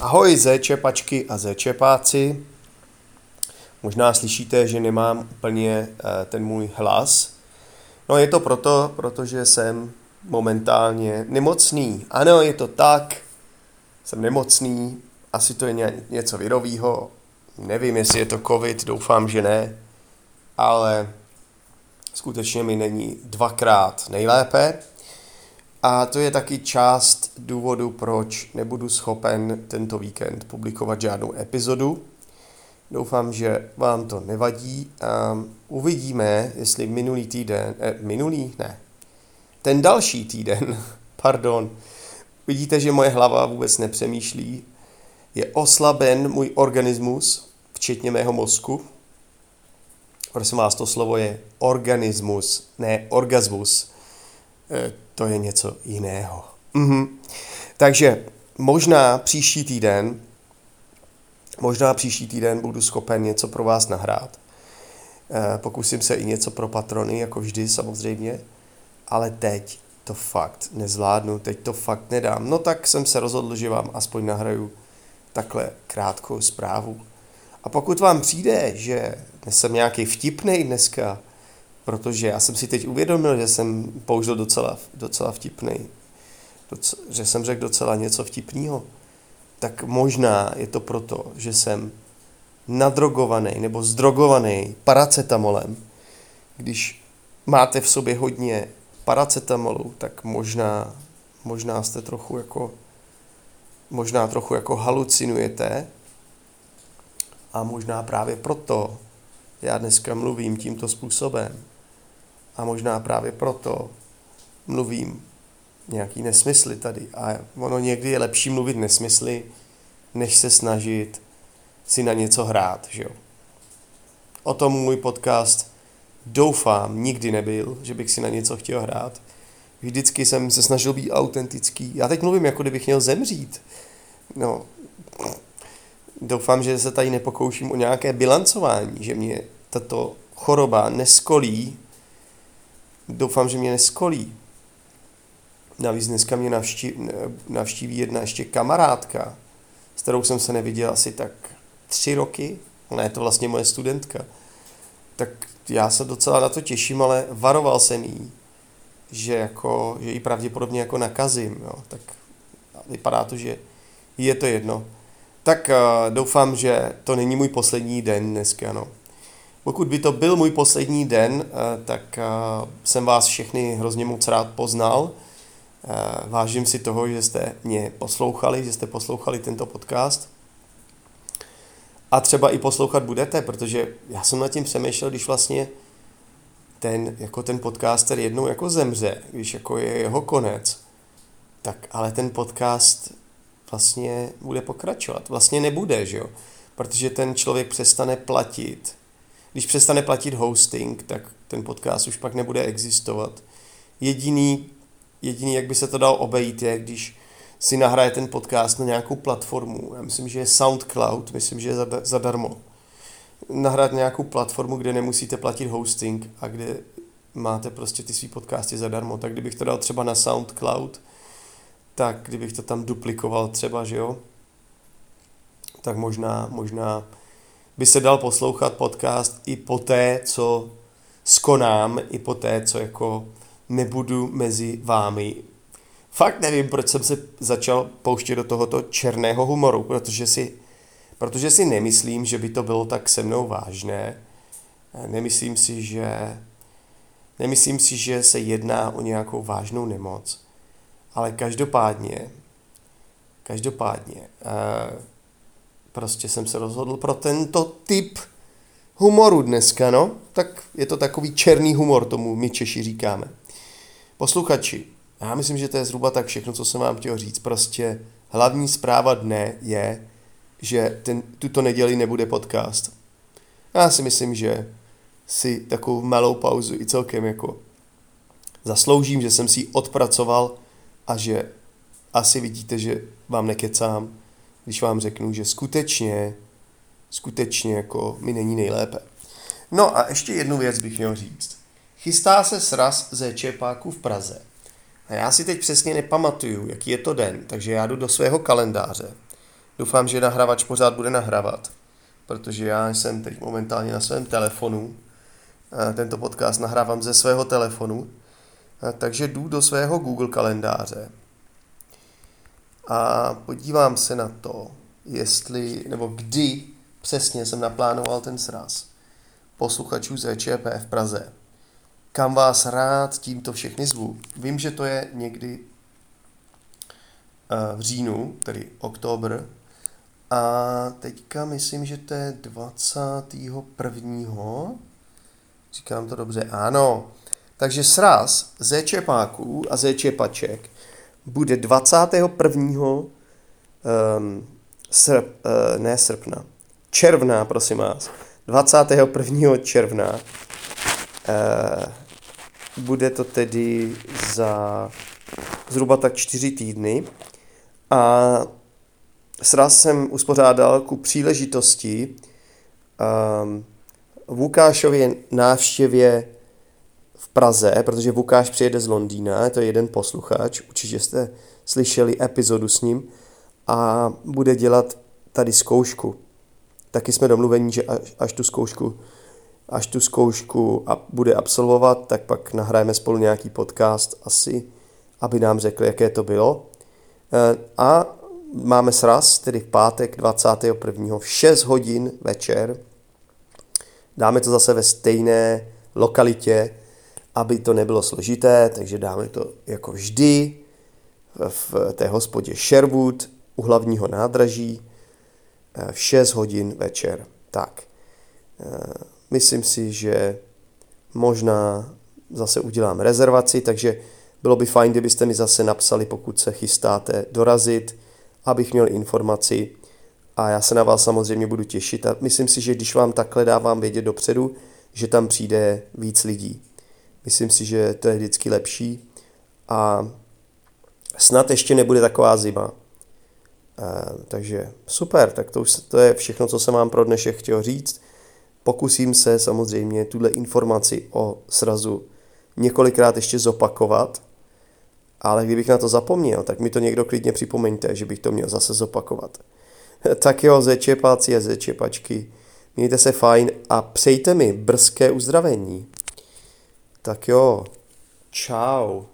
Ahoj zéčepačky a zéčepáci. Možná slyšíte, že nemám úplně eh, ten můj hlas. No je to proto, protože jsem momentálně nemocný. Ano, je to tak. Jsem nemocný. Asi to je něco virového. Nevím, jestli je to covid, doufám, že ne. Ale skutečně mi není dvakrát nejlépe. A to je taky část důvodu, proč nebudu schopen tento víkend publikovat žádnou epizodu. Doufám, že vám to nevadí. Um, uvidíme, jestli minulý týden, eh, minulý, ne, ten další týden, pardon, vidíte, že moje hlava vůbec nepřemýšlí, je oslaben můj organismus, včetně mého mozku. Prosím vás, to slovo je organismus, ne orgasmus. E, to je něco jiného. Mhm. Takže možná příští týden, možná příští týden budu schopen něco pro vás nahrát. E, pokusím se i něco pro patrony, jako vždy samozřejmě, ale teď to fakt nezvládnu, teď to fakt nedám. No tak jsem se rozhodl, že vám aspoň nahraju takhle krátkou zprávu. A pokud vám přijde, že jsem nějaký vtipný dneska, protože já jsem si teď uvědomil, že jsem použil docela, docela vtipný, docela, že jsem řekl docela něco vtipného, tak možná je to proto, že jsem nadrogovaný nebo zdrogovaný paracetamolem. Když máte v sobě hodně paracetamolu, tak možná, možná jste trochu jako možná trochu jako halucinujete a možná právě proto já dneska mluvím tímto způsobem. A možná právě proto mluvím nějaký nesmysly tady. A ono někdy je lepší mluvit nesmysly, než se snažit si na něco hrát, že jo. O tom můj podcast doufám nikdy nebyl, že bych si na něco chtěl hrát. Vždycky jsem se snažil být autentický. Já teď mluvím, jako kdybych měl zemřít. No, doufám, že se tady nepokouším o nějaké bilancování, že mě tato choroba neskolí. Doufám, že mě neskolí. Navíc dneska mě navštíví, navštíví jedna ještě kamarádka, s kterou jsem se neviděl asi tak tři roky. Ona je to vlastně moje studentka. Tak já se docela na to těším, ale varoval jsem jí, že, jako, že ji pravděpodobně jako nakazím. Jo. Tak vypadá to, že je to jedno. Tak uh, doufám, že to není můj poslední den dneska, no. Pokud by to byl můj poslední den, uh, tak uh, jsem vás všechny hrozně moc rád poznal. Uh, vážím si toho, že jste mě poslouchali, že jste poslouchali tento podcast. A třeba i poslouchat budete, protože já jsem nad tím přemýšlel, když vlastně ten, jako ten podcaster jednou jako zemře, když jako je jeho konec, tak ale ten podcast vlastně bude pokračovat. Vlastně nebude, že jo? Protože ten člověk přestane platit. Když přestane platit hosting, tak ten podcast už pak nebude existovat. Jediný, jediný jak by se to dal obejít, je, když si nahraje ten podcast na nějakou platformu. Já myslím, že je SoundCloud, myslím, že je zadarmo. Nahrát nějakou platformu, kde nemusíte platit hosting a kde máte prostě ty svý podcasty zadarmo. Tak kdybych to dal třeba na SoundCloud, tak kdybych to tam duplikoval třeba, že jo, tak možná, možná by se dal poslouchat podcast i po té, co skonám, i po té, co jako nebudu mezi vámi. Fakt nevím, proč jsem se začal pouštět do tohoto černého humoru, protože si, protože si nemyslím, že by to bylo tak se mnou vážné. Nemyslím si, že nemyslím si, že se jedná o nějakou vážnou nemoc. Ale každopádně, každopádně, uh, prostě jsem se rozhodl pro tento typ humoru dneska, no. Tak je to takový černý humor, tomu my Češi říkáme. Posluchači, já myslím, že to je zhruba tak všechno, co jsem vám chtěl říct. Prostě hlavní zpráva dne je, že ten, tuto neděli nebude podcast. Já si myslím, že si takovou malou pauzu i celkem jako zasloužím, že jsem si ji odpracoval a že asi vidíte, že vám nekecám, když vám řeknu, že skutečně, skutečně jako mi není nejlépe. No a ještě jednu věc bych měl říct. Chystá se sraz ze Čepáku v Praze. A já si teď přesně nepamatuju, jaký je to den, takže já jdu do svého kalendáře. Doufám, že nahrávač pořád bude nahrávat, protože já jsem teď momentálně na svém telefonu. Tento podcast nahrávám ze svého telefonu, takže jdu do svého Google kalendáře a podívám se na to, jestli, nebo kdy přesně jsem naplánoval ten sraz posluchačů z EČP v Praze. Kam vás rád tímto všechny zvu. Vím, že to je někdy eh, v říjnu, tedy oktober, a teďka myslím, že to je 21. Říkám to dobře, ano. Takže sraz zečepáků a zečepaček bude 21. Um, srp, uh, ne srpna, června, prosím vás. 21. června. Uh, bude to tedy za zhruba tak čtyři týdny. A sraz jsem uspořádal ku příležitosti um, Vukášově návštěvě v Praze, protože Vukáš přijede z Londýna, je to jeden posluchač, určitě jste slyšeli epizodu s ním a bude dělat tady zkoušku. Taky jsme domluveni, že až, až tu zkoušku až tu zkoušku a bude absolvovat, tak pak nahrajeme spolu nějaký podcast asi, aby nám řekl, jaké to bylo. E, a máme sraz, tedy v pátek 21. v 6 hodin večer. Dáme to zase ve stejné lokalitě, aby to nebylo složité, takže dáme to jako vždy v té hospodě Sherwood u hlavního nádraží v 6 hodin večer. Tak, e, myslím si, že možná zase udělám rezervaci, takže bylo by fajn, kdybyste mi zase napsali, pokud se chystáte dorazit, abych měl informaci a já se na vás samozřejmě budu těšit a myslím si, že když vám takhle dávám vědět dopředu, že tam přijde víc lidí. Myslím si, že to je vždycky lepší a snad ještě nebude taková zima. E, takže super, tak to, už, to je všechno, co jsem vám pro dnešek chtěl říct. Pokusím se samozřejmě tuhle informaci o srazu několikrát ještě zopakovat, ale kdybych na to zapomněl, tak mi to někdo klidně připomeňte, že bych to měl zase zopakovat. tak jo, zečepáci a zečepačky, mějte se fajn a přejte mi brzké uzdravení. Tak jo, čau.